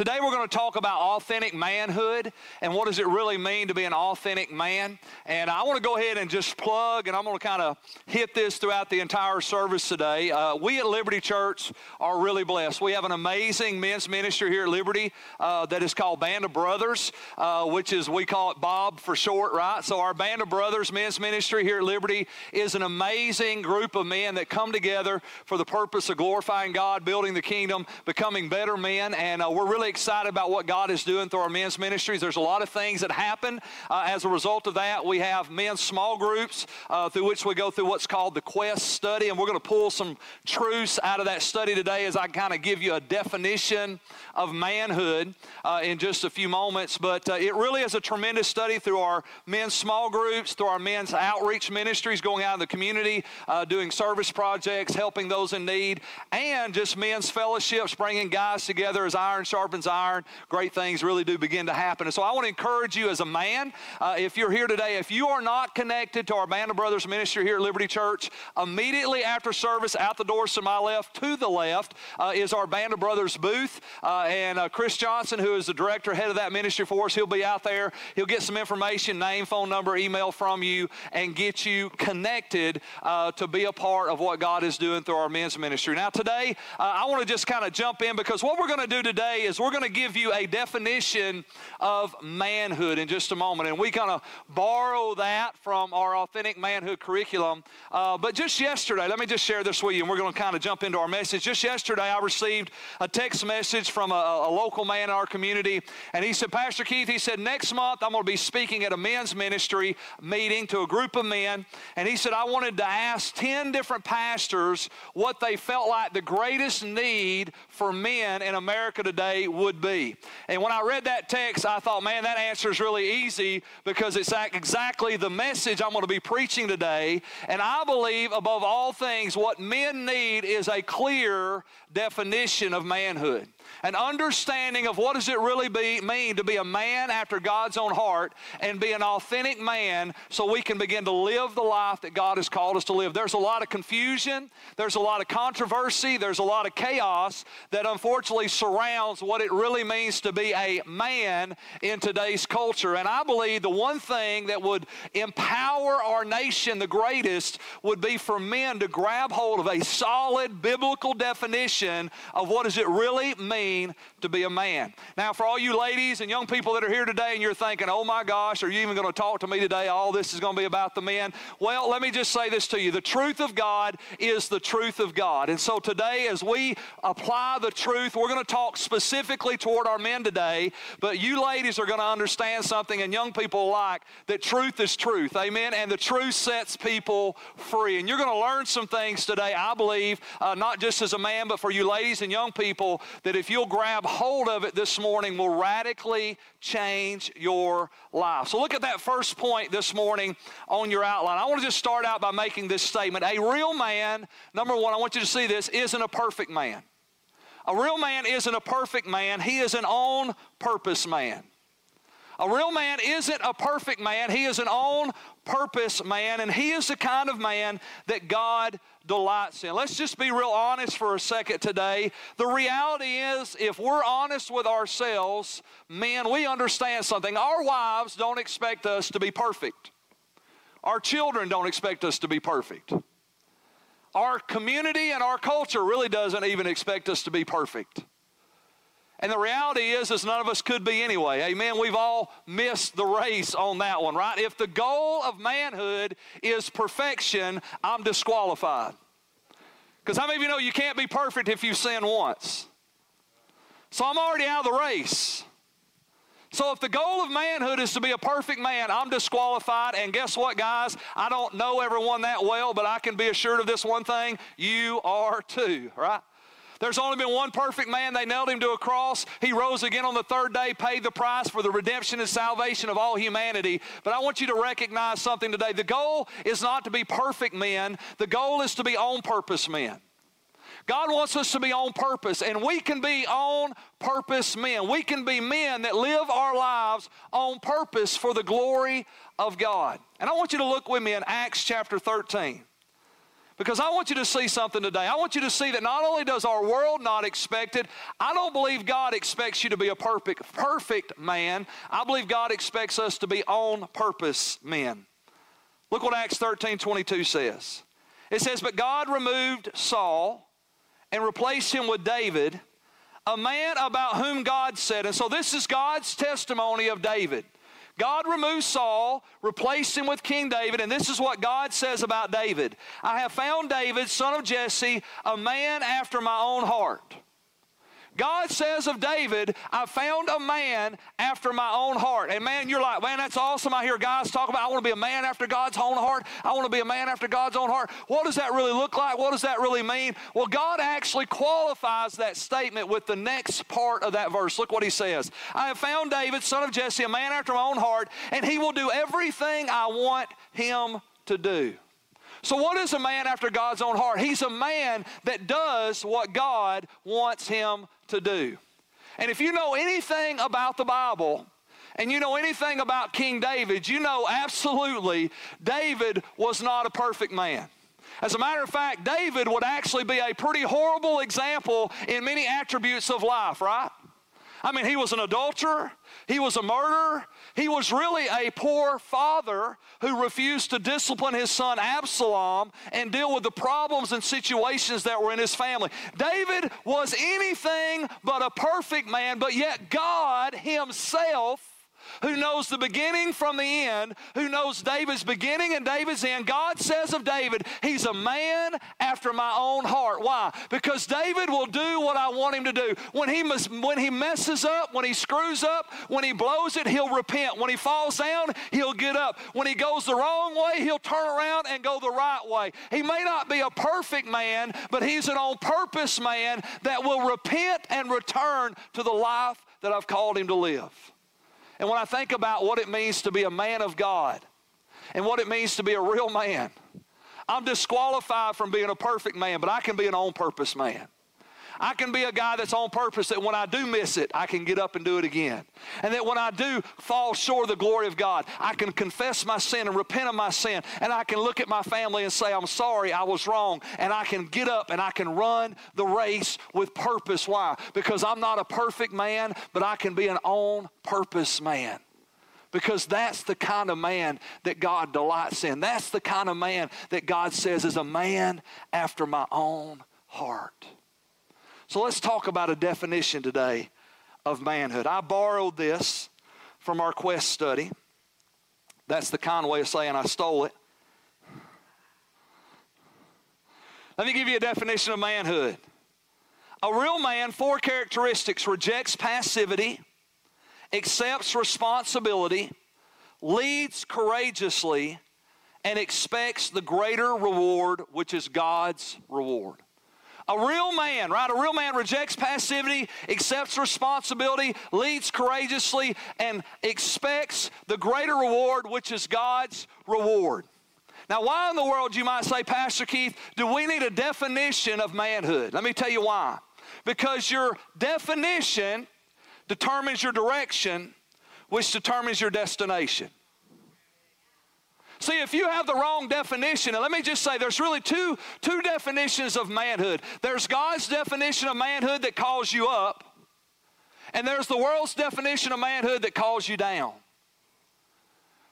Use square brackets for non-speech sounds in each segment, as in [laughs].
Today we're going to talk about authentic manhood and what does it really mean to be an authentic man. And I want to go ahead and just plug, and I'm going to kind of hit this throughout the entire service today. Uh, we at Liberty Church are really blessed. We have an amazing men's ministry here at Liberty uh, that is called Band of Brothers, uh, which is, we call it Bob for short, right? So our Band of Brothers men's ministry here at Liberty is an amazing group of men that come together for the purpose of glorifying God, building the kingdom, becoming better men, and uh, we're really excited about what God is doing through our men's ministries. There's a lot of things that happen uh, as a result of that. We have men's small groups uh, through which we go through what's called the Quest study, and we're going to pull some truths out of that study today as I kind of give you a definition of manhood uh, in just a few moments. But uh, it really is a tremendous study through our men's small groups, through our men's outreach ministries, going out in the community, uh, doing service projects, helping those in need, and just men's fellowships, bringing guys together as iron sharpens iron, great things really do begin to happen. And so I want to encourage you as a man, uh, if you're here today, if you are not connected to our Band of Brothers ministry here at Liberty Church, immediately after service, out the doors to my left, to the left, uh, is our Band of Brothers booth. Uh, and uh, Chris Johnson, who is the director, head of that ministry for us, he'll be out there. He'll get some information, name, phone number, email from you, and get you connected uh, to be a part of what God is doing through our men's ministry. Now, today, uh, I want to just kind of jump in because what we're going to do today is we're going to give you a definition of manhood in just a moment. And we kind of borrow that from our authentic manhood curriculum. Uh, but just yesterday, let me just share this with you, and we're going to kind of jump into our message. Just yesterday, I received a text message from a, a local man in our community, and he said, Pastor Keith, he said, next month I'm going to be speaking at a men's ministry meeting to a group of men. And he said, I wanted to ask 10 different pastors what they felt like the greatest need for men in America today would be. And when I read that text, I thought, man, that answer is really easy because it's exactly the message I'm going to be preaching today. And I believe, above all things, what men need is a clear definition of manhood an understanding of what does it really be, mean to be a man after God's own heart and be an authentic man so we can begin to live the life that God has called us to live. There's a lot of confusion, there's a lot of controversy, there's a lot of chaos that unfortunately surrounds what it really means to be a man in today's culture. And I believe the one thing that would empower our nation the greatest would be for men to grab hold of a solid biblical definition of what does it really mean mean to be a man. Now, for all you ladies and young people that are here today and you're thinking, oh my gosh, are you even going to talk to me today? All this is going to be about the men. Well, let me just say this to you the truth of God is the truth of God. And so today, as we apply the truth, we're going to talk specifically toward our men today, but you ladies are going to understand something, and young people alike, that truth is truth. Amen. And the truth sets people free. And you're going to learn some things today, I believe, uh, not just as a man, but for you ladies and young people, that if you'll grab hold of it this morning, will radically change your life. So look at that first point this morning on your outline. I want to just start out by making this statement. A real man, number one, I want you to see this, isn't a perfect man. A real man isn't a perfect man, he is an on purpose man. A real man isn't a perfect man, he is an on purpose man, and he is the kind of man that God delights in. Let's just be real honest for a second today. The reality is, if we're honest with ourselves, men, we understand something. Our wives don't expect us to be perfect, our children don't expect us to be perfect. Our community and our culture really doesn't even expect us to be perfect. And the reality is, is none of us could be anyway. Amen. We've all missed the race on that one, right? If the goal of manhood is perfection, I'm disqualified. Because how many of you know you can't be perfect if you sin once? So I'm already out of the race. So if the goal of manhood is to be a perfect man, I'm disqualified. And guess what, guys? I don't know everyone that well, but I can be assured of this one thing you are too, right? There's only been one perfect man. They nailed him to a cross. He rose again on the third day, paid the price for the redemption and salvation of all humanity. But I want you to recognize something today. The goal is not to be perfect men, the goal is to be on purpose men. God wants us to be on purpose, and we can be on purpose men. We can be men that live our lives on purpose for the glory of God. And I want you to look with me in Acts chapter 13. Because I want you to see something today. I want you to see that not only does our world not expect it, I don't believe God expects you to be a perfect, perfect man. I believe God expects us to be on purpose men. Look what Acts 13 22 says. It says, But God removed Saul and replaced him with David, a man about whom God said, and so this is God's testimony of David. God removed Saul, replaced him with King David, and this is what God says about David I have found David, son of Jesse, a man after my own heart. God says of David, I found a man after my own heart. And man, you're like, man, that's awesome. I hear guys talk about, I want to be a man after God's own heart. I want to be a man after God's own heart. What does that really look like? What does that really mean? Well, God actually qualifies that statement with the next part of that verse. Look what he says I have found David, son of Jesse, a man after my own heart, and he will do everything I want him to do. So, what is a man after God's own heart? He's a man that does what God wants him to do. And if you know anything about the Bible, and you know anything about King David, you know absolutely David was not a perfect man. As a matter of fact, David would actually be a pretty horrible example in many attributes of life, right? I mean, he was an adulterer, he was a murderer, he was really a poor father who refused to discipline his son Absalom and deal with the problems and situations that were in his family. David was anything but a perfect man, but yet God Himself who knows the beginning from the end, who knows David's beginning and David's end. God says of David, he's a man after my own heart. Why? Because David will do what I want him to do. When he, when he messes up, when he screws up, when he blows it, he'll repent. When he falls down, he'll get up. When he goes the wrong way, he'll turn around and go the right way. He may not be a perfect man, but he's an on purpose man that will repent and return to the life that I've called him to live. And when I think about what it means to be a man of God and what it means to be a real man, I'm disqualified from being a perfect man, but I can be an on purpose man. I can be a guy that's on purpose that when I do miss it, I can get up and do it again. And that when I do fall short of the glory of God, I can confess my sin and repent of my sin. And I can look at my family and say, I'm sorry, I was wrong. And I can get up and I can run the race with purpose. Why? Because I'm not a perfect man, but I can be an on purpose man because that's the kind of man that God delights in. That's the kind of man that God says is a man after my own heart. So let's talk about a definition today of manhood. I borrowed this from our quest study. That's the kind way of saying I stole it. Let me give you a definition of manhood. A real man, four characteristics rejects passivity, accepts responsibility, leads courageously, and expects the greater reward, which is God's reward. A real man, right? A real man rejects passivity, accepts responsibility, leads courageously, and expects the greater reward, which is God's reward. Now, why in the world, you might say, Pastor Keith, do we need a definition of manhood? Let me tell you why. Because your definition determines your direction, which determines your destination. See, if you have the wrong definition, and let me just say there's really two, two definitions of manhood. There's God's definition of manhood that calls you up, and there's the world's definition of manhood that calls you down.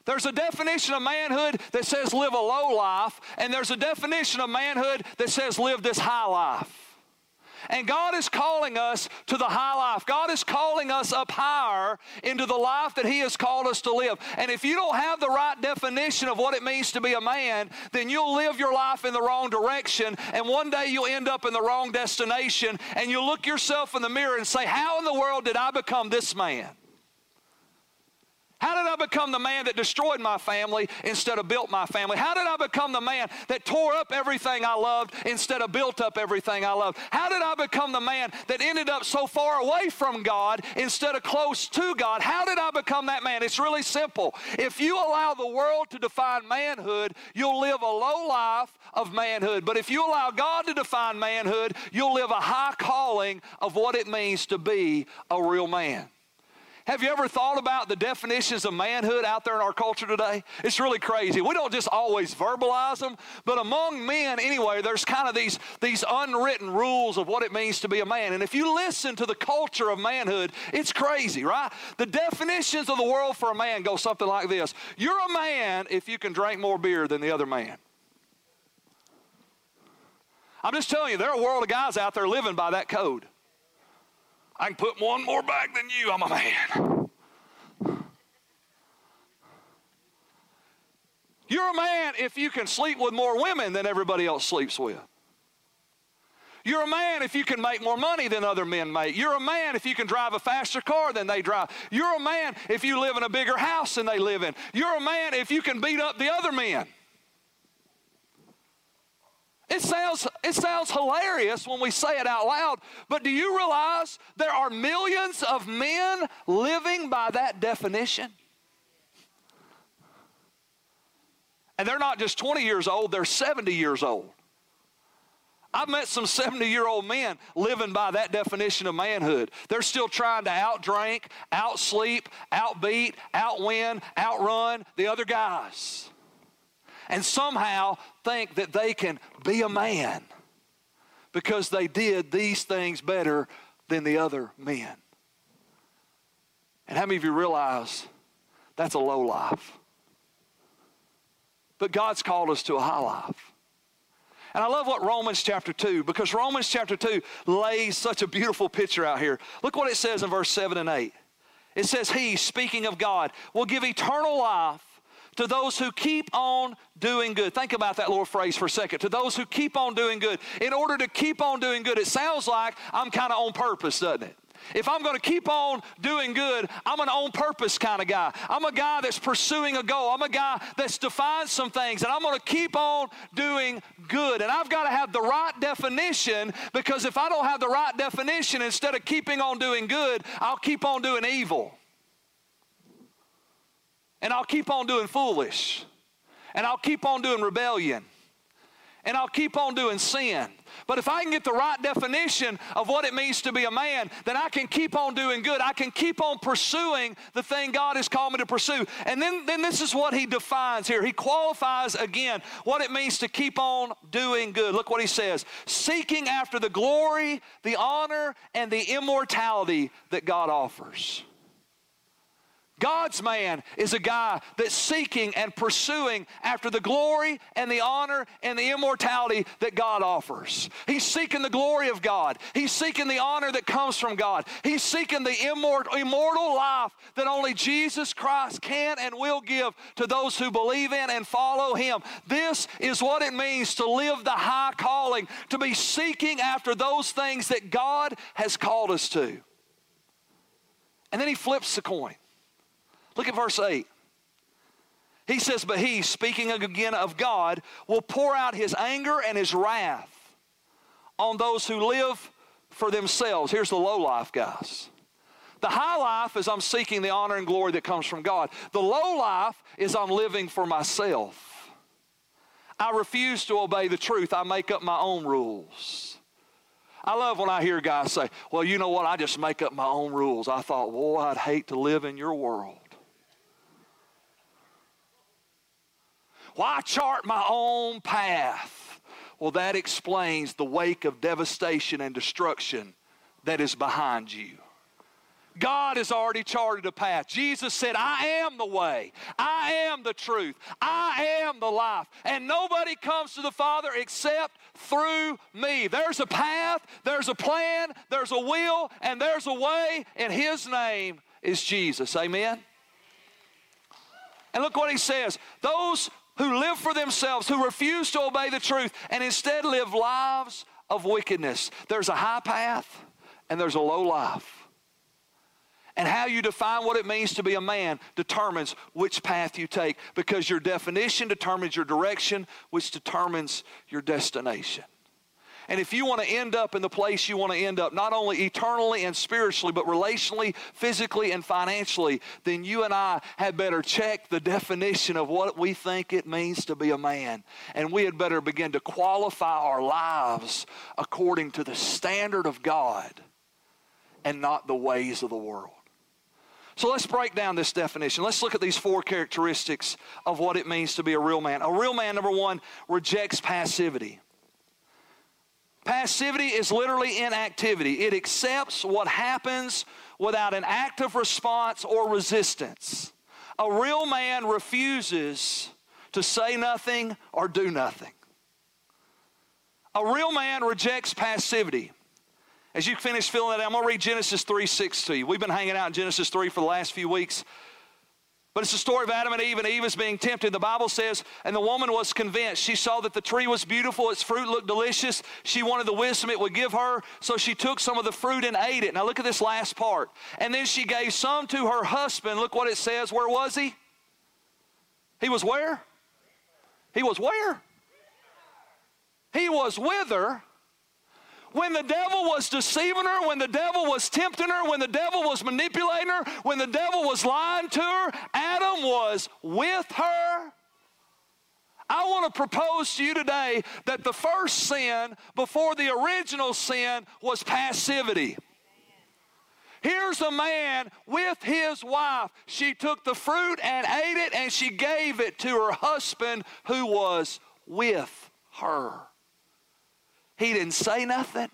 There's a definition of manhood that says live a low life, and there's a definition of manhood that says live this high life. And God is calling us to the high life. God is calling us up higher into the life that He has called us to live. And if you don't have the right definition of what it means to be a man, then you'll live your life in the wrong direction. And one day you'll end up in the wrong destination. And you'll look yourself in the mirror and say, How in the world did I become this man? How did I become the man that destroyed my family instead of built my family? How did I become the man that tore up everything I loved instead of built up everything I loved? How did I become the man that ended up so far away from God instead of close to God? How did I become that man? It's really simple. If you allow the world to define manhood, you'll live a low life of manhood. But if you allow God to define manhood, you'll live a high calling of what it means to be a real man. Have you ever thought about the definitions of manhood out there in our culture today? It's really crazy. We don't just always verbalize them, but among men anyway, there's kind of these, these unwritten rules of what it means to be a man. And if you listen to the culture of manhood, it's crazy, right? The definitions of the world for a man go something like this You're a man if you can drink more beer than the other man. I'm just telling you, there are a world of guys out there living by that code. I can put one more back than you, I'm a man. You're a man if you can sleep with more women than everybody else sleeps with. You're a man if you can make more money than other men make. You're a man if you can drive a faster car than they drive. You're a man if you live in a bigger house than they live in. You're a man if you can beat up the other men. It sounds, it sounds hilarious when we say it out loud, but do you realize there are millions of men living by that definition? And they're not just 20 years old, they're 70 years old. I've met some 70 year old men living by that definition of manhood. They're still trying to outdrink, outsleep, outbeat, outwin, outrun the other guys and somehow think that they can be a man because they did these things better than the other men. And how many of you realize that's a low life? But God's called us to a high life. And I love what Romans chapter 2, because Romans chapter 2 lays such a beautiful picture out here. Look what it says in verse 7 and 8. It says, He, speaking of God, will give eternal life to those who keep on doing good. Think about that little phrase for a second. To those who keep on doing good. In order to keep on doing good, it sounds like I'm kind of on purpose, doesn't it? If I'm going to keep on doing good, I'm an on purpose kind of guy. I'm a guy that's pursuing a goal. I'm a guy that's defined some things, and I'm going to keep on doing good. And I've got to have the right definition because if I don't have the right definition, instead of keeping on doing good, I'll keep on doing evil. And I'll keep on doing foolish. And I'll keep on doing rebellion. And I'll keep on doing sin. But if I can get the right definition of what it means to be a man, then I can keep on doing good. I can keep on pursuing the thing God has called me to pursue. And then, then this is what he defines here. He qualifies again what it means to keep on doing good. Look what he says seeking after the glory, the honor, and the immortality that God offers. God's man is a guy that's seeking and pursuing after the glory and the honor and the immortality that God offers. He's seeking the glory of God. He's seeking the honor that comes from God. He's seeking the immortal, life that only Jesus Christ can and will give to those who believe in and follow Him. This is what it means to live the high calling, to be seeking after those things that God has called us to. And then He flips the coin. Look at verse 8. He says, But he, speaking again of God, will pour out his anger and his wrath on those who live for themselves. Here's the low life, guys. The high life is I'm seeking the honor and glory that comes from God. The low life is I'm living for myself. I refuse to obey the truth. I make up my own rules. I love when I hear guys say, Well, you know what? I just make up my own rules. I thought, Boy, I'd hate to live in your world. Why chart my own path? Well, that explains the wake of devastation and destruction that is behind you. God has already charted a path. Jesus said, I am the way, I am the truth, I am the life, and nobody comes to the Father except through me. There's a path, there's a plan, there's a will, and there's a way, and His name is Jesus. Amen? And look what He says those who live for themselves, who refuse to obey the truth, and instead live lives of wickedness. There's a high path and there's a low life. And how you define what it means to be a man determines which path you take because your definition determines your direction, which determines your destination. And if you want to end up in the place you want to end up, not only eternally and spiritually, but relationally, physically, and financially, then you and I had better check the definition of what we think it means to be a man. And we had better begin to qualify our lives according to the standard of God and not the ways of the world. So let's break down this definition. Let's look at these four characteristics of what it means to be a real man. A real man, number one, rejects passivity. Passivity is literally inactivity, it accepts what happens without an active response or resistance. A real man refuses to say nothing or do nothing. A real man rejects passivity. As you finish filling that out, I'm going to read Genesis 3 6 to you. We've been hanging out in Genesis 3 for the last few weeks. But it's the story of Adam and Eve, and Eve is being tempted. The Bible says, and the woman was convinced. She saw that the tree was beautiful, its fruit looked delicious. She wanted the wisdom it would give her, so she took some of the fruit and ate it. Now look at this last part. And then she gave some to her husband. Look what it says. Where was he? He was where? He was where? He was with her when the devil was deceiving her, when the devil was tempting her, when the devil was manipulating her, when the devil was lying to her, Adam was with her. I want to propose to you today that the first sin before the original sin was passivity. Here's a man with his wife. She took the fruit and ate it, and she gave it to her husband who was with her. He didn't say nothing,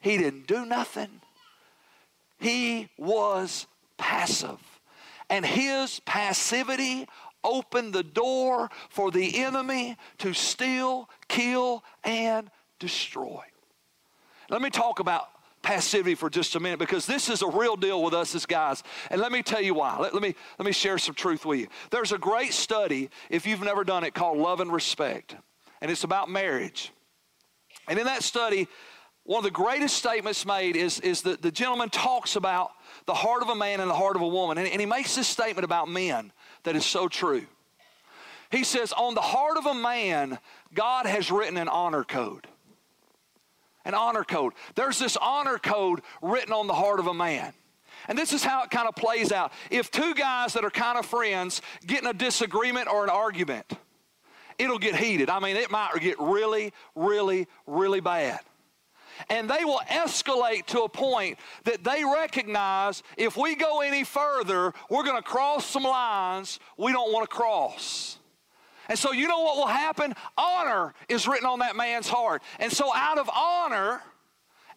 he didn't do nothing. He was passive. And his passivity opened the door for the enemy to steal, kill, and destroy. Let me talk about passivity for just a minute because this is a real deal with us as guys. And let me tell you why. Let, let, me, let me share some truth with you. There's a great study, if you've never done it, called Love and Respect. And it's about marriage. And in that study, one of the greatest statements made is, is that the gentleman talks about the heart of a man and the heart of a woman. And, and he makes this statement about men that is so true. He says, On the heart of a man, God has written an honor code. An honor code. There's this honor code written on the heart of a man. And this is how it kind of plays out. If two guys that are kind of friends get in a disagreement or an argument, it'll get heated. I mean, it might get really, really, really bad. And they will escalate to a point that they recognize if we go any further, we're going to cross some lines we don't want to cross. And so, you know what will happen? Honor is written on that man's heart. And so, out of honor,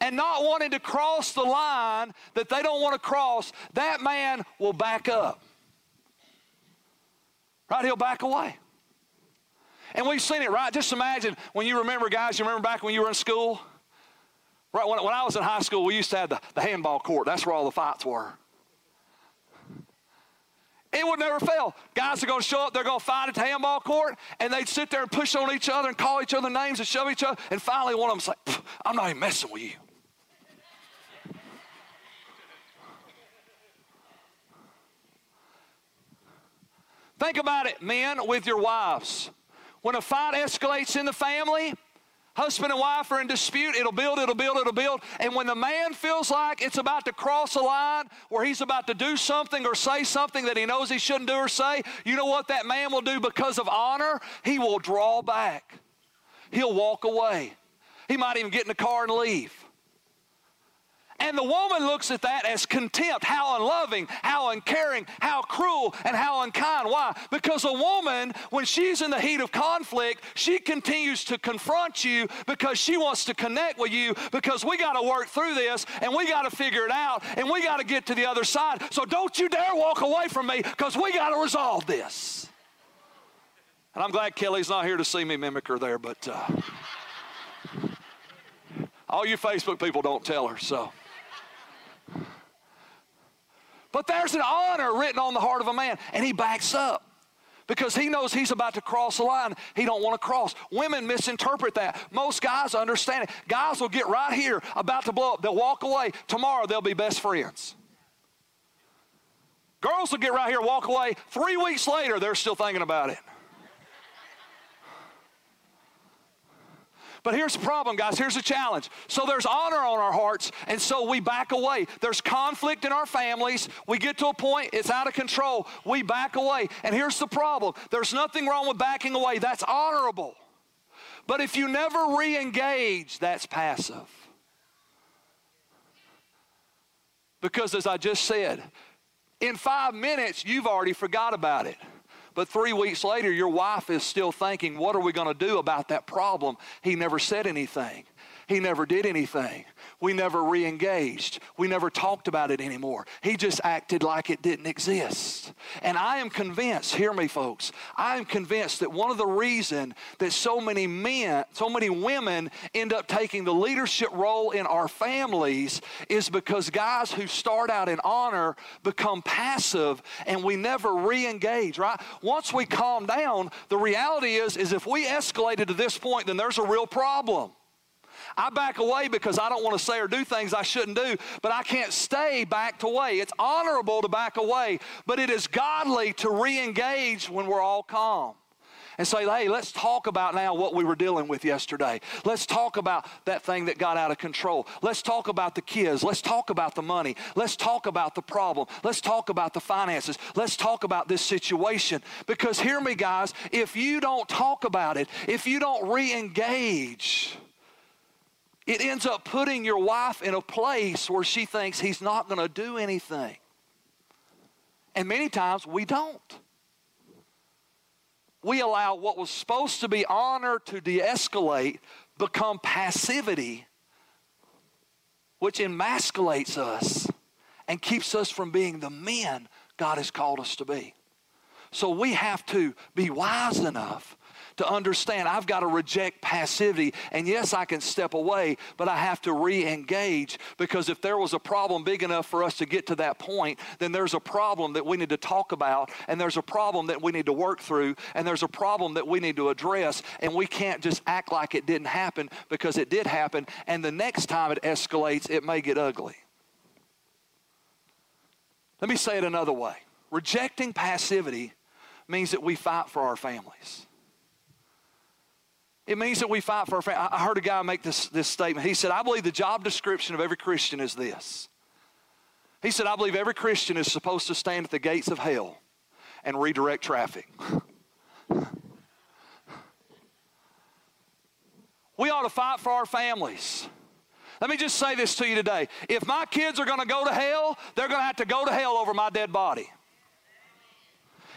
and not wanting to cross the line that they don't want to cross, that man will back up. Right? He'll back away. And we've seen it, right? Just imagine when you remember, guys, you remember back when you were in school? Right, when, when I was in high school, we used to have the, the handball court. That's where all the fights were. It would never fail. Guys are going to show up, they're going to fight at the handball court, and they'd sit there and push on each other and call each other names and shove each other. And finally, one of them's like, I'm not even messing with you. Think about it, men, with your wives. When a fight escalates in the family, husband and wife are in dispute, it'll build, it'll build, it'll build. And when the man feels like it's about to cross a line where he's about to do something or say something that he knows he shouldn't do or say, you know what that man will do because of honor? He will draw back. He'll walk away. He might even get in the car and leave. And the woman looks at that as contempt. How unloving, how uncaring, how cruel, and how unkind. Why? Because a woman, when she's in the heat of conflict, she continues to confront you because she wants to connect with you because we got to work through this and we got to figure it out and we got to get to the other side. So don't you dare walk away from me because we got to resolve this. And I'm glad Kelly's not here to see me mimic her there, but uh, all you Facebook people don't tell her, so. But there's an honor written on the heart of a man, and he backs up because he knows he's about to cross a line he don't want to cross. Women misinterpret that. Most guys understand it. Guys will get right here about to blow up. They'll walk away. Tomorrow they'll be best friends. Girls will get right here, walk away. Three weeks later, they're still thinking about it. But here's the problem, guys. Here's the challenge. So there's honor on our hearts, and so we back away. There's conflict in our families. We get to a point, it's out of control. We back away. And here's the problem there's nothing wrong with backing away, that's honorable. But if you never re engage, that's passive. Because as I just said, In five minutes, you've already forgot about it. But three weeks later, your wife is still thinking, What are we going to do about that problem? He never said anything. He never did anything. We never re engaged. We never talked about it anymore. He just acted like it didn't exist. And I am convinced, hear me, folks, I am convinced that one of the reasons that so many men, so many women end up taking the leadership role in our families is because guys who start out in honor become passive and we never re engage, right? Once we calm down, the reality is, is if we escalated to this point, then there's a real problem. I back away because I don't want to say or do things I shouldn't do, but I can't stay backed away. It's honorable to back away, but it is godly to re engage when we're all calm and say, hey, let's talk about now what we were dealing with yesterday. Let's talk about that thing that got out of control. Let's talk about the kids. Let's talk about the money. Let's talk about the problem. Let's talk about the finances. Let's talk about this situation. Because hear me, guys, if you don't talk about it, if you don't re engage, it ends up putting your wife in a place where she thinks he's not going to do anything. And many times we don't. We allow what was supposed to be honor to de escalate become passivity, which emasculates us and keeps us from being the men God has called us to be. So we have to be wise enough to understand I've got to reject passivity. And yes, I can step away, but I have to re engage because if there was a problem big enough for us to get to that point, then there's a problem that we need to talk about, and there's a problem that we need to work through, and there's a problem that we need to address. And we can't just act like it didn't happen because it did happen. And the next time it escalates, it may get ugly. Let me say it another way rejecting passivity means that we fight for our families. It means that we fight for our family. I heard a guy make this, this statement. He said, I believe the job description of every Christian is this. He said, I believe every Christian is supposed to stand at the gates of hell and redirect traffic. we ought to fight for our families. Let me just say this to you today. If my kids are going to go to hell, they're going to have to go to hell over my dead body.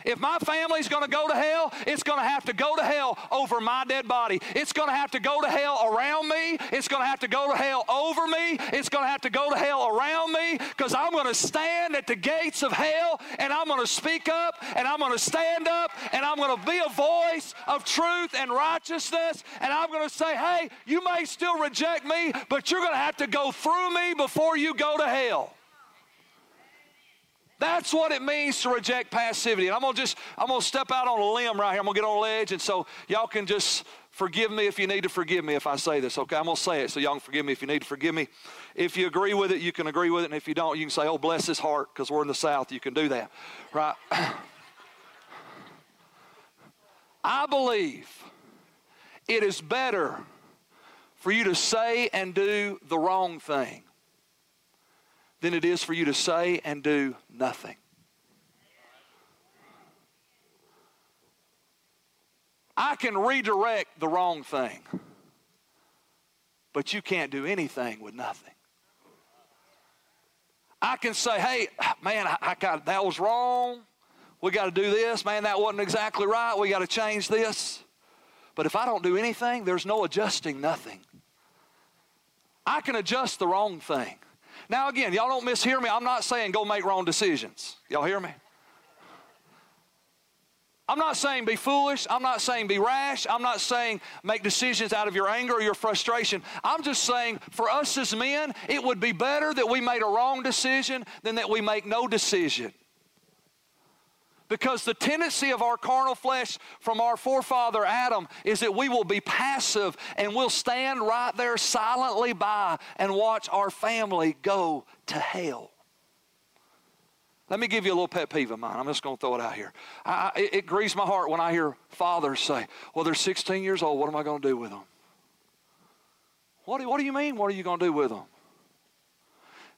If my family's going to go to hell, it's going to have to go to hell over my dead body. It's going to have to go to hell around me. It's going to have to go to hell over me. It's going to have to go to hell around me because I'm going to stand at the gates of hell and I'm going to speak up and I'm going to stand up and I'm going to be a voice of truth and righteousness and I'm going to say, hey, you may still reject me, but you're going to have to go through me before you go to hell. That's what it means to reject passivity. And I'm gonna just, I'm gonna step out on a limb right here. I'm gonna get on a ledge, and so y'all can just forgive me if you need to forgive me if I say this, okay? I'm gonna say it so y'all can forgive me if you need to forgive me. If you agree with it, you can agree with it, and if you don't, you can say, oh, bless his heart, because we're in the South, you can do that, right? [clears throat] I believe it is better for you to say and do the wrong thing than it is for you to say and do nothing. I can redirect the wrong thing, but you can't do anything with nothing. I can say, hey, man, I, I got, that was wrong. We got to do this. Man, that wasn't exactly right. We got to change this. But if I don't do anything, there's no adjusting nothing. I can adjust the wrong thing. Now, again, y'all don't mishear me. I'm not saying go make wrong decisions. Y'all hear me? I'm not saying be foolish. I'm not saying be rash. I'm not saying make decisions out of your anger or your frustration. I'm just saying for us as men, it would be better that we made a wrong decision than that we make no decision. Because the tendency of our carnal flesh from our forefather Adam is that we will be passive and we'll stand right there silently by and watch our family go to hell. Let me give you a little pet peeve of mine. I'm just going to throw it out here. I, it, it grieves my heart when I hear fathers say, Well, they're 16 years old. What am I going to do with them? What do, what do you mean? What are you going to do with them?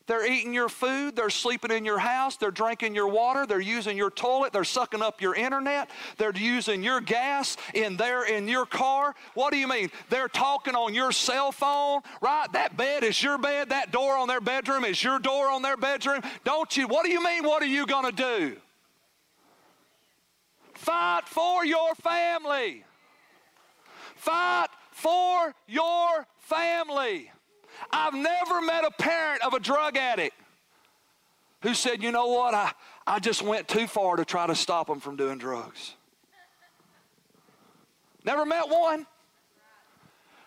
They're eating your food, they're sleeping in your house, they're drinking your water, they're using your toilet, they're sucking up your internet, they're using your gas in there in your car. What do you mean? They're talking on your cell phone, right? That bed is your bed, that door on their bedroom is your door on their bedroom. Don't you? What do you mean? What are you going to do? Fight for your family. Fight for your family. I've never met a parent of a drug addict who said, you know what, I, I just went too far to try to stop them from doing drugs. Never met one.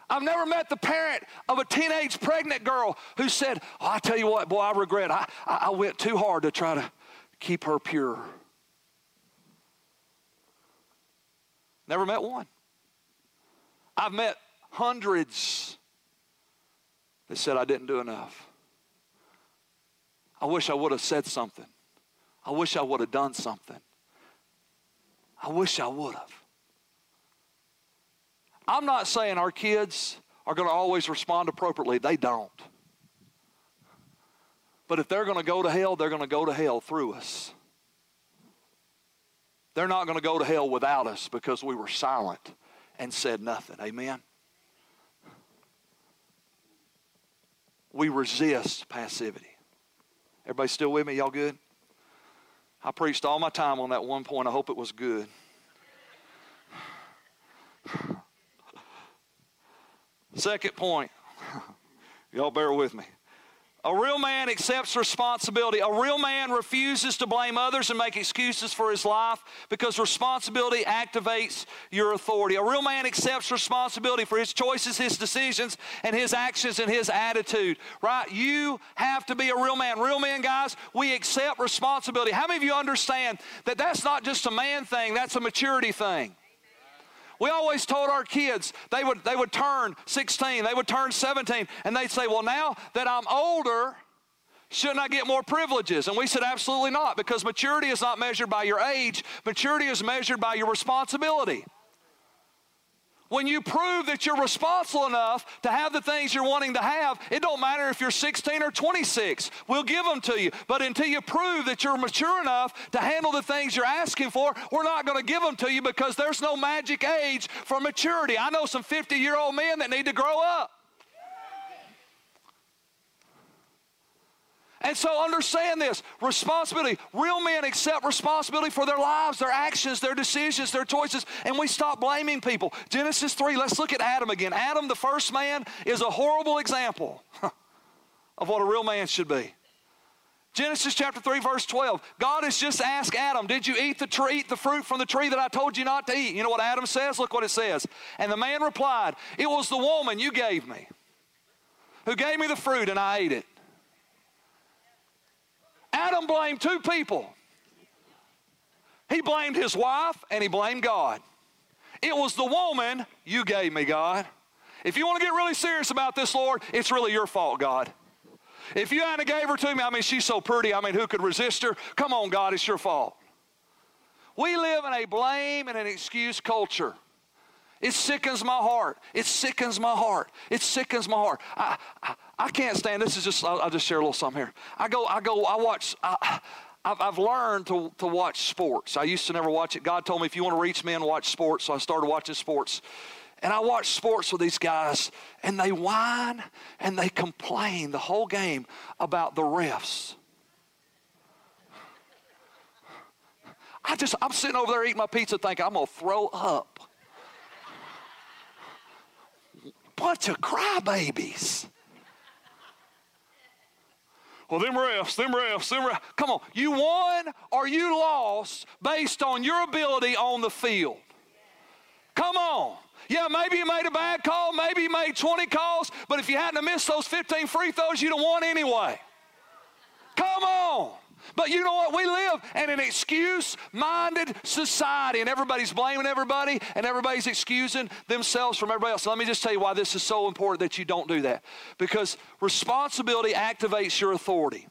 I've never met the parent of a teenage pregnant girl who said, oh, I tell you what, boy, I regret. I, I went too hard to try to keep her pure. Never met one. I've met hundreds that said I didn't do enough. I wish I would have said something. I wish I would have done something. I wish I would have. I'm not saying our kids are going to always respond appropriately. They don't. But if they're going to go to hell, they're going to go to hell through us. They're not going to go to hell without us because we were silent and said nothing. Amen? We resist passivity. Everybody still with me? Y'all good? I preached all my time on that one point. I hope it was good. [sighs] Second point. [laughs] Y'all bear with me. A real man accepts responsibility. A real man refuses to blame others and make excuses for his life because responsibility activates your authority. A real man accepts responsibility for his choices, his decisions, and his actions and his attitude. Right? You have to be a real man. Real men, guys, we accept responsibility. How many of you understand that that's not just a man thing, that's a maturity thing? We always told our kids they would, they would turn 16, they would turn 17, and they'd say, Well, now that I'm older, shouldn't I get more privileges? And we said, Absolutely not, because maturity is not measured by your age, maturity is measured by your responsibility. When you prove that you're responsible enough to have the things you're wanting to have, it don't matter if you're 16 or 26. We'll give them to you. But until you prove that you're mature enough to handle the things you're asking for, we're not going to give them to you because there's no magic age for maturity. I know some 50 year old men that need to grow up. And so understand this responsibility. Real men accept responsibility for their lives, their actions, their decisions, their choices, and we stop blaming people. Genesis 3, let's look at Adam again. Adam, the first man, is a horrible example [laughs] of what a real man should be. Genesis chapter 3, verse 12. God has just asked Adam, Did you eat the tree, eat the fruit from the tree that I told you not to eat? You know what Adam says? Look what it says. And the man replied, It was the woman you gave me who gave me the fruit, and I ate it. Adam blamed two people. He blamed his wife and he blamed God. It was the woman you gave me, God. If you want to get really serious about this, Lord, it's really your fault, God. If you hadn't gave her to me, I mean, she's so pretty. I mean, who could resist her? Come on, God, it's your fault. We live in a blame and an excuse culture. It sickens my heart. It sickens my heart. It sickens my heart. I, I, I can't stand. This is just. I'll, I'll, just share a little something here. I go. I go. I watch. I, I've, I've learned to, to watch sports. I used to never watch it. God told me if you want to reach men, watch sports. So I started watching sports. And I watch sports with these guys, and they whine and they complain the whole game about the refs. I just, I'm sitting over there eating my pizza thinking, I'm going to throw up bunch of crybabies. Well, them refs, them refs, them refs. Come on, you won or you lost based on your ability on the field. Come on. Yeah, maybe you made a bad call, maybe you made 20 calls, but if you hadn't missed those 15 free throws, you'd have won anyway. Come on. But you know what? We live in an excuse minded society, and everybody's blaming everybody, and everybody's excusing themselves from everybody else. So let me just tell you why this is so important that you don't do that. Because responsibility activates your authority.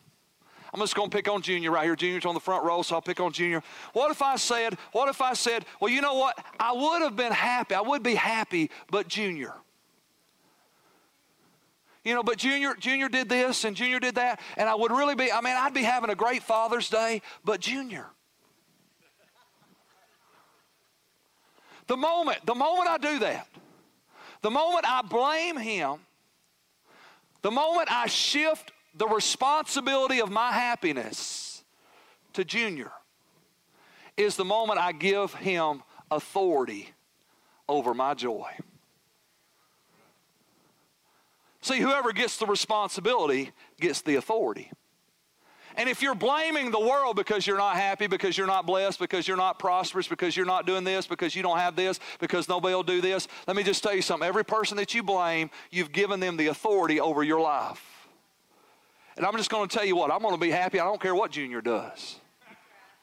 I'm just going to pick on Junior right here. Junior's on the front row, so I'll pick on Junior. What if I said, what if I said, well, you know what? I would have been happy. I would be happy, but Junior. You know, but Junior, Junior did this and Junior did that, and I would really be, I mean, I'd be having a great Father's Day, but Junior. The moment, the moment I do that, the moment I blame him, the moment I shift the responsibility of my happiness to Junior, is the moment I give him authority over my joy. See, whoever gets the responsibility gets the authority. And if you're blaming the world because you're not happy, because you're not blessed, because you're not prosperous, because you're not doing this, because you don't have this, because nobody will do this, let me just tell you something. Every person that you blame, you've given them the authority over your life. And I'm just going to tell you what, I'm going to be happy. I don't care what Junior does.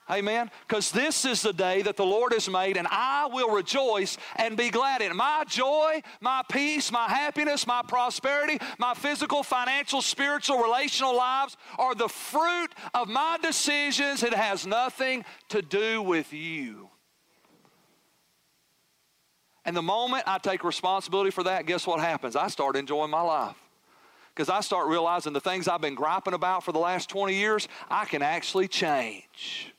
Amen. Because this is the day that the Lord has made, and I will rejoice and be glad in it. My joy, my peace, my happiness, my prosperity, my physical, financial, spiritual, relational lives are the fruit of my decisions. It has nothing to do with you. And the moment I take responsibility for that, guess what happens? I start enjoying my life. Because I start realizing the things I've been griping about for the last 20 years, I can actually change.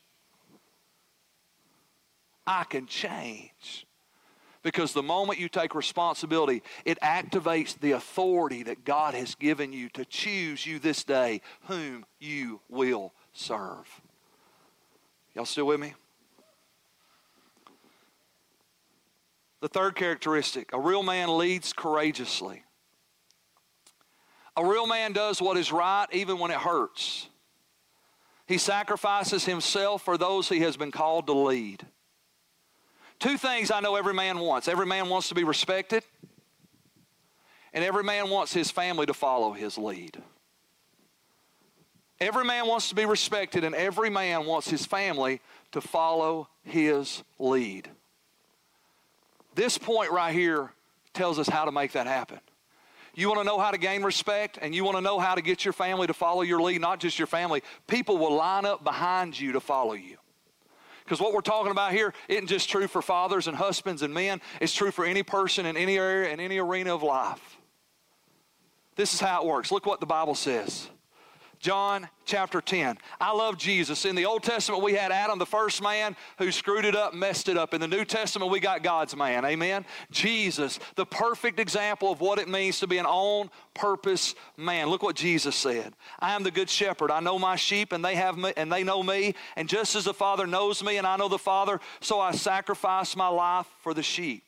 I can change. Because the moment you take responsibility, it activates the authority that God has given you to choose you this day whom you will serve. Y'all still with me? The third characteristic a real man leads courageously. A real man does what is right even when it hurts. He sacrifices himself for those he has been called to lead. Two things I know every man wants every man wants to be respected, and every man wants his family to follow his lead. Every man wants to be respected, and every man wants his family to follow his lead. This point right here tells us how to make that happen. You want to know how to gain respect and you want to know how to get your family to follow your lead, not just your family. People will line up behind you to follow you. Because what we're talking about here isn't just true for fathers and husbands and men, it's true for any person in any area, in any arena of life. This is how it works. Look what the Bible says. John chapter 10. I love Jesus. In the Old Testament, we had Adam, the first man who screwed it up, messed it up. In the New Testament, we got God's man. Amen. Jesus, the perfect example of what it means to be an on purpose man. Look what Jesus said. I am the good shepherd. I know my sheep and they have me and they know me. And just as the Father knows me and I know the Father, so I sacrifice my life for the sheep.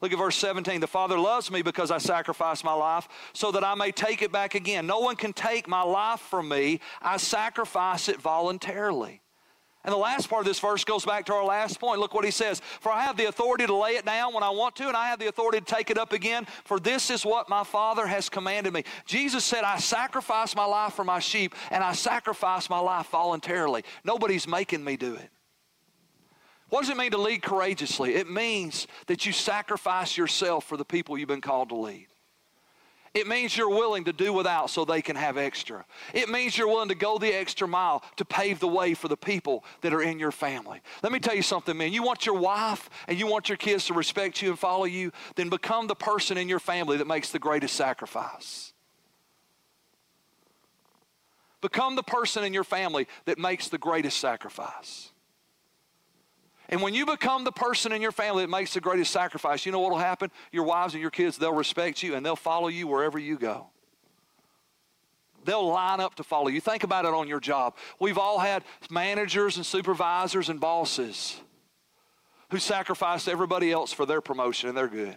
Look at verse 17. The Father loves me because I sacrifice my life so that I may take it back again. No one can take my life from me. I sacrifice it voluntarily. And the last part of this verse goes back to our last point. Look what he says. For I have the authority to lay it down when I want to, and I have the authority to take it up again, for this is what my Father has commanded me. Jesus said, I sacrifice my life for my sheep, and I sacrifice my life voluntarily. Nobody's making me do it. What does it mean to lead courageously? It means that you sacrifice yourself for the people you've been called to lead. It means you're willing to do without so they can have extra. It means you're willing to go the extra mile to pave the way for the people that are in your family. Let me tell you something, man. You want your wife and you want your kids to respect you and follow you, then become the person in your family that makes the greatest sacrifice. Become the person in your family that makes the greatest sacrifice. And when you become the person in your family that makes the greatest sacrifice, you know what will happen? Your wives and your kids, they'll respect you and they'll follow you wherever you go. They'll line up to follow you. Think about it on your job. We've all had managers and supervisors and bosses who sacrificed everybody else for their promotion and they're good.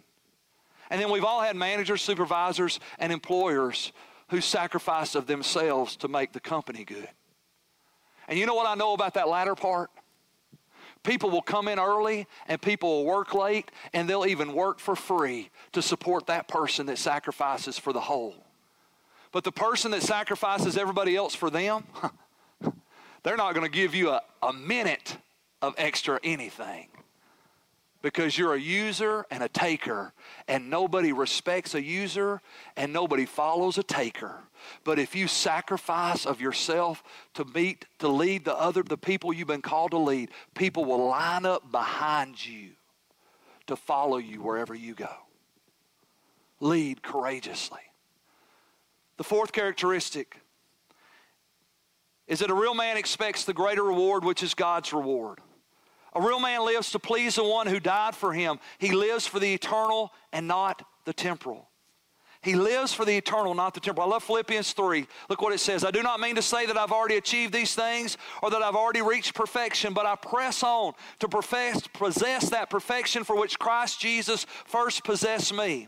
And then we've all had managers, supervisors, and employers who sacrificed of themselves to make the company good. And you know what I know about that latter part? People will come in early and people will work late and they'll even work for free to support that person that sacrifices for the whole. But the person that sacrifices everybody else for them, [laughs] they're not going to give you a, a minute of extra anything because you're a user and a taker, and nobody respects a user and nobody follows a taker. But if you sacrifice of yourself to meet, to lead the other, the people you've been called to lead, people will line up behind you to follow you wherever you go. Lead courageously. The fourth characteristic is that a real man expects the greater reward, which is God's reward. A real man lives to please the one who died for him. He lives for the eternal and not the temporal. He lives for the eternal, not the temporal. I love Philippians 3. Look what it says. I do not mean to say that I've already achieved these things or that I've already reached perfection, but I press on to profess, possess that perfection for which Christ Jesus first possessed me.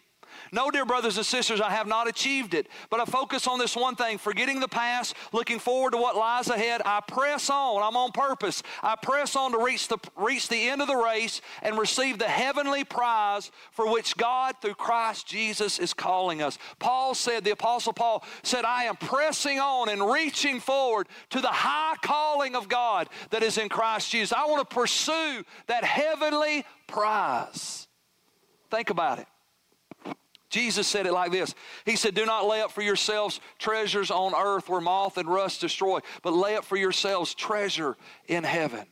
No, dear brothers and sisters, I have not achieved it, but I focus on this one thing forgetting the past, looking forward to what lies ahead. I press on. I'm on purpose. I press on to reach the, reach the end of the race and receive the heavenly prize for which God, through Christ Jesus, is calling us. Paul said, the Apostle Paul said, I am pressing on and reaching forward to the high calling of God that is in Christ Jesus. I want to pursue that heavenly prize. Think about it. Jesus said it like this He said, Do not lay up for yourselves treasures on earth where moth and rust destroy, but lay up for yourselves treasure in heaven.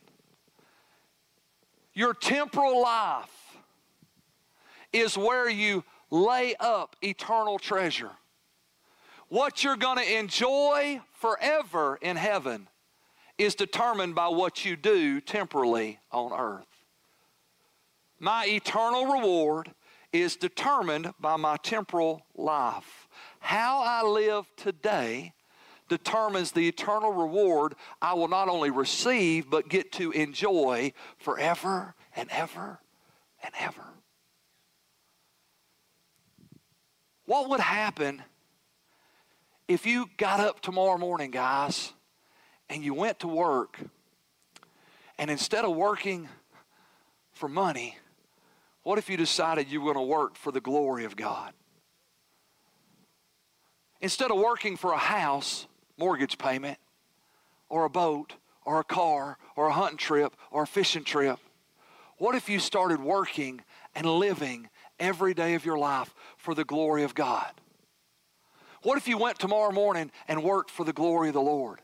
Your temporal life is where you lay up eternal treasure. What you're going to enjoy forever in heaven is determined by what you do temporally on earth. My eternal reward is determined by my temporal life. How I live today determines the eternal reward I will not only receive, but get to enjoy forever and ever and ever. What would happen if you got up tomorrow morning, guys, and you went to work, and instead of working for money, what if you decided you were going to work for the glory of God? Instead of working for a house, mortgage payment, or a boat, or a car, or a hunting trip, or a fishing trip, what if you started working and living every day of your life for the glory of God? What if you went tomorrow morning and worked for the glory of the Lord?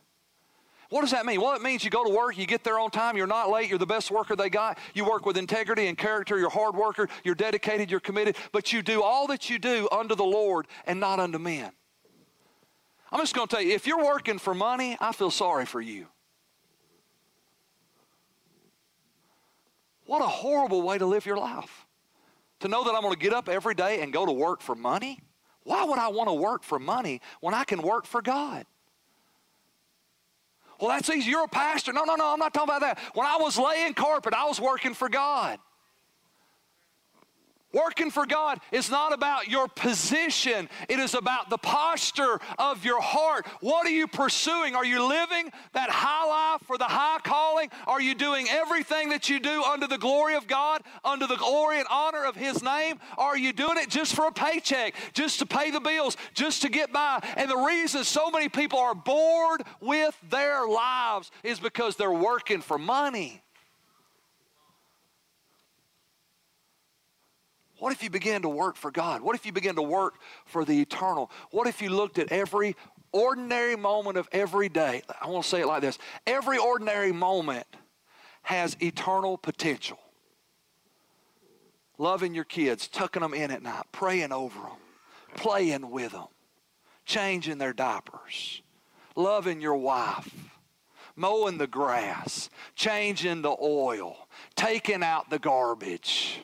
What does that mean? Well, it means you go to work, you get there on time, you're not late, you're the best worker they got, you work with integrity and character, you're hard worker, you're dedicated, you're committed, but you do all that you do unto the Lord and not unto men. I'm just going to tell you, if you're working for money, I feel sorry for you. What a horrible way to live your life. To know that I'm going to get up every day and go to work for money? Why would I want to work for money when I can work for God? Well, that's easy. You're a pastor. No, no, no, I'm not talking about that. When I was laying carpet, I was working for God. Working for God is not about your position, it is about the posture of your heart. What are you pursuing? Are you living that high life for the high calling? Are you doing everything that you do under the glory of God, under the glory and honor of His name? Are you doing it just for a paycheck, just to pay the bills, just to get by? And the reason so many people are bored with their lives is because they're working for money. What if you began to work for God? What if you began to work for the eternal? What if you looked at every ordinary moment of every day? I want to say it like this every ordinary moment has eternal potential. Loving your kids, tucking them in at night, praying over them, playing with them, changing their diapers, loving your wife, mowing the grass, changing the oil, taking out the garbage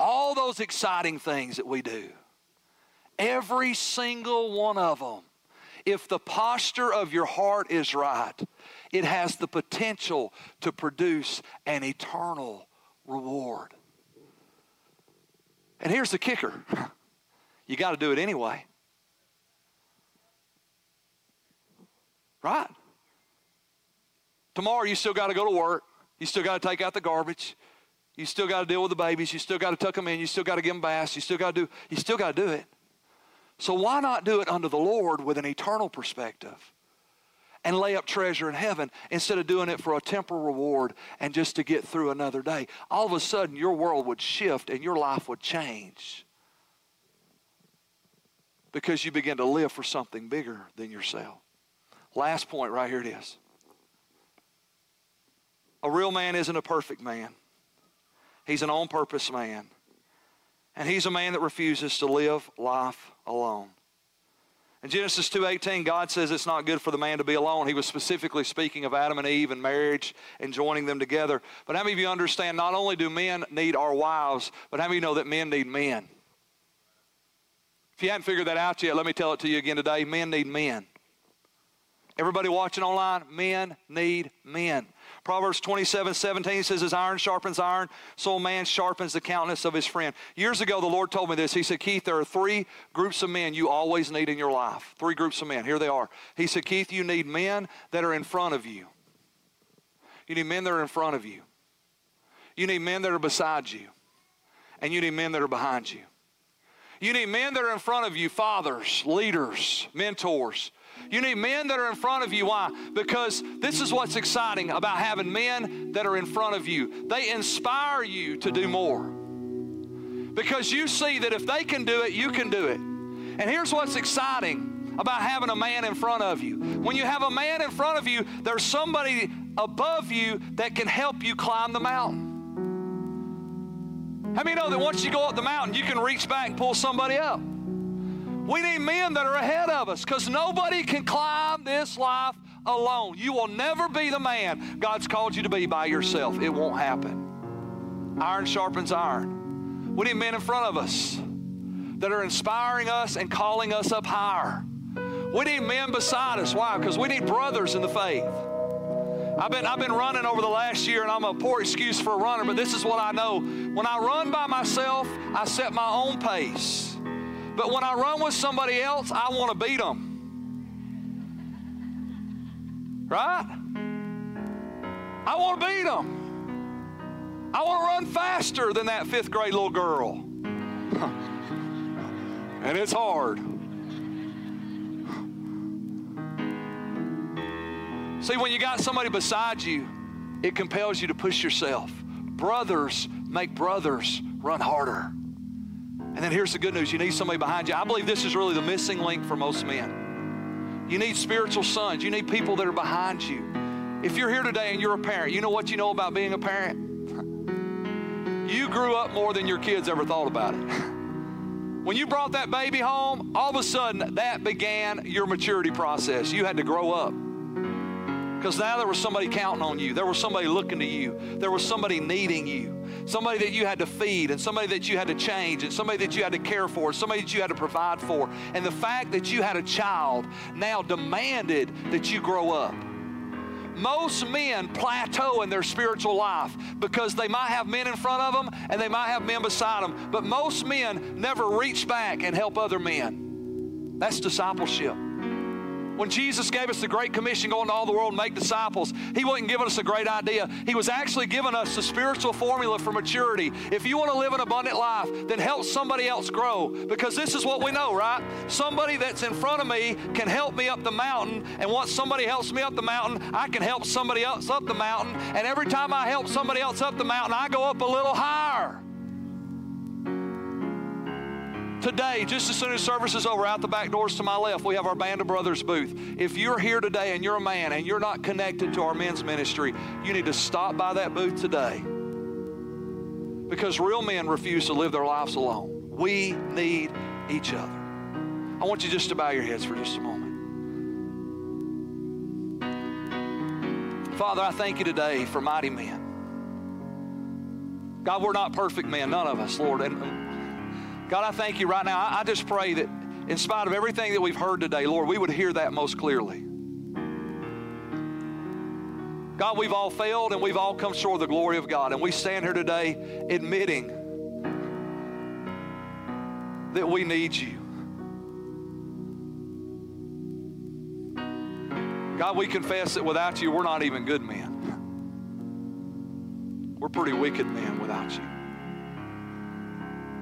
all those exciting things that we do, every single one of them, if the posture of your heart is right, it has the potential to produce an eternal reward. And here's the kicker [laughs] you got to do it anyway. Right? Tomorrow, you still got to go to work. You still got to take out the garbage. You still got to deal with the babies. You still got to tuck them in. You still got to give them baths. You still got to do. You still got to do it. So why not do it under the Lord with an eternal perspective? and lay up treasure in heaven instead of doing it for a temporal reward and just to get through another day. All of a sudden, your world would shift and your life would change because you begin to live for something bigger than yourself. Last point, right here it is. A real man isn't a perfect man. He's an on purpose man. And he's a man that refuses to live life alone. In Genesis 2:18, God says it's not good for the man to be alone. He was specifically speaking of Adam and Eve and marriage and joining them together. But how many of you understand not only do men need our wives, but how many of you know that men need men? If you hadn't figured that out yet, let me tell it to you again today. Men need men. Everybody watching online, men need men. Proverbs 27 17 says, As iron sharpens iron, so a man sharpens the countenance of his friend. Years ago, the Lord told me this. He said, Keith, there are three groups of men you always need in your life. Three groups of men. Here they are. He said, Keith, you need men that are in front of you. You need men that are in front of you. You need men that are beside you. And you need men that are behind you. You need men that are in front of you, fathers, leaders, mentors you need men that are in front of you. Why? Because this is what's exciting about having men that are in front of you. They inspire you to do more. Because you see that if they can do it, you can do it. And here's what's exciting about having a man in front of you. When you have a man in front of you, there's somebody above you that can help you climb the mountain. How many know that once you go up the mountain, you can reach back and pull somebody up? We need men that are ahead of us because nobody can climb this life alone. You will never be the man God's called you to be by yourself. It won't happen. Iron sharpens iron. We need men in front of us that are inspiring us and calling us up higher. We need men beside us. Why? Because we need brothers in the faith. I've been, I've been running over the last year, and I'm a poor excuse for a runner, but this is what I know. When I run by myself, I set my own pace. But when I run with somebody else, I want to beat them. Right? I want to beat them. I want to run faster than that fifth grade little girl. [laughs] and it's hard. See, when you got somebody beside you, it compels you to push yourself. Brothers make brothers run harder. And then here's the good news you need somebody behind you. I believe this is really the missing link for most men. You need spiritual sons, you need people that are behind you. If you're here today and you're a parent, you know what you know about being a parent? You grew up more than your kids ever thought about it. [laughs] When you brought that baby home, all of a sudden that began your maturity process. You had to grow up. Because now there was somebody counting on you. There was somebody looking to you. There was somebody needing you. Somebody that you had to feed, and somebody that you had to change, and somebody that you had to care for, somebody that you had to provide for. And the fact that you had a child now demanded that you grow up. Most men plateau in their spiritual life because they might have men in front of them and they might have men beside them, but most men never reach back and help other men. That's discipleship. When Jesus gave us the Great Commission, go into all the world and make disciples, He wasn't giving us a great idea. He was actually giving us the spiritual formula for maturity. If you want to live an abundant life, then help somebody else grow. Because this is what we know, right? Somebody that's in front of me can help me up the mountain. And once somebody helps me up the mountain, I can help somebody else up the mountain. And every time I help somebody else up the mountain, I go up a little higher. Today, just as soon as service is over, out the back doors to my left, we have our Band of Brothers booth. If you're here today and you're a man and you're not connected to our men's ministry, you need to stop by that booth today. Because real men refuse to live their lives alone. We need each other. I want you just to bow your heads for just a moment. Father, I thank you today for mighty men. God, we're not perfect men, none of us, Lord. And God, I thank you right now. I, just pray that in spite of everything that we've heard today, Lord, we would hear that most clearly. God, we've all failed and we've all come short of the glory of God. And we stand here today admitting that we need you. God, we confess that without you, we're not even good men. We're pretty wicked men without you.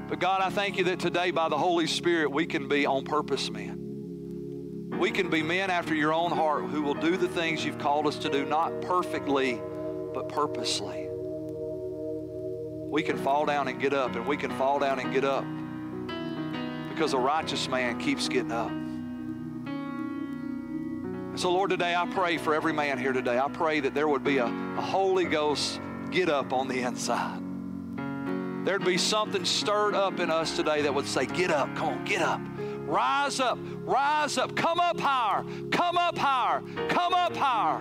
But God, I thank you that today by the Holy Spirit we can be on purpose men. We can be men after your own heart who will do the things you've called us to do, not perfectly, but purposely. We can fall down and get up, and we can fall down and get up because a righteous man keeps getting up. So, Lord, today I pray for every man here today. I pray that there would be a, a Holy Ghost get up on the inside there'd be something stirred up in us today that would say, Get up, come on, get up. Rise up, Rise up. Come up higher. Come up higher. Come up higher.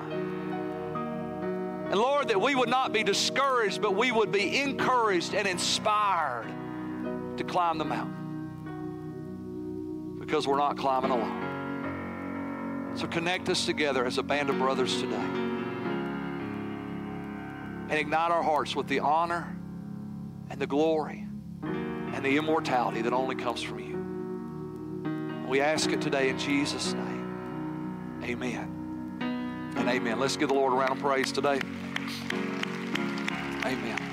And Lord, that we would not be discouraged, but we would be encouraged and inspired to climb the mountain. Because we're not climbing alone. So connect us together as a band of brothers today. And ignite our hearts with the honor and the glory and the immortality that only comes from you. We ask it today in Jesus' name. Amen. And amen. Let's give the Lord a round of praise today. Amen.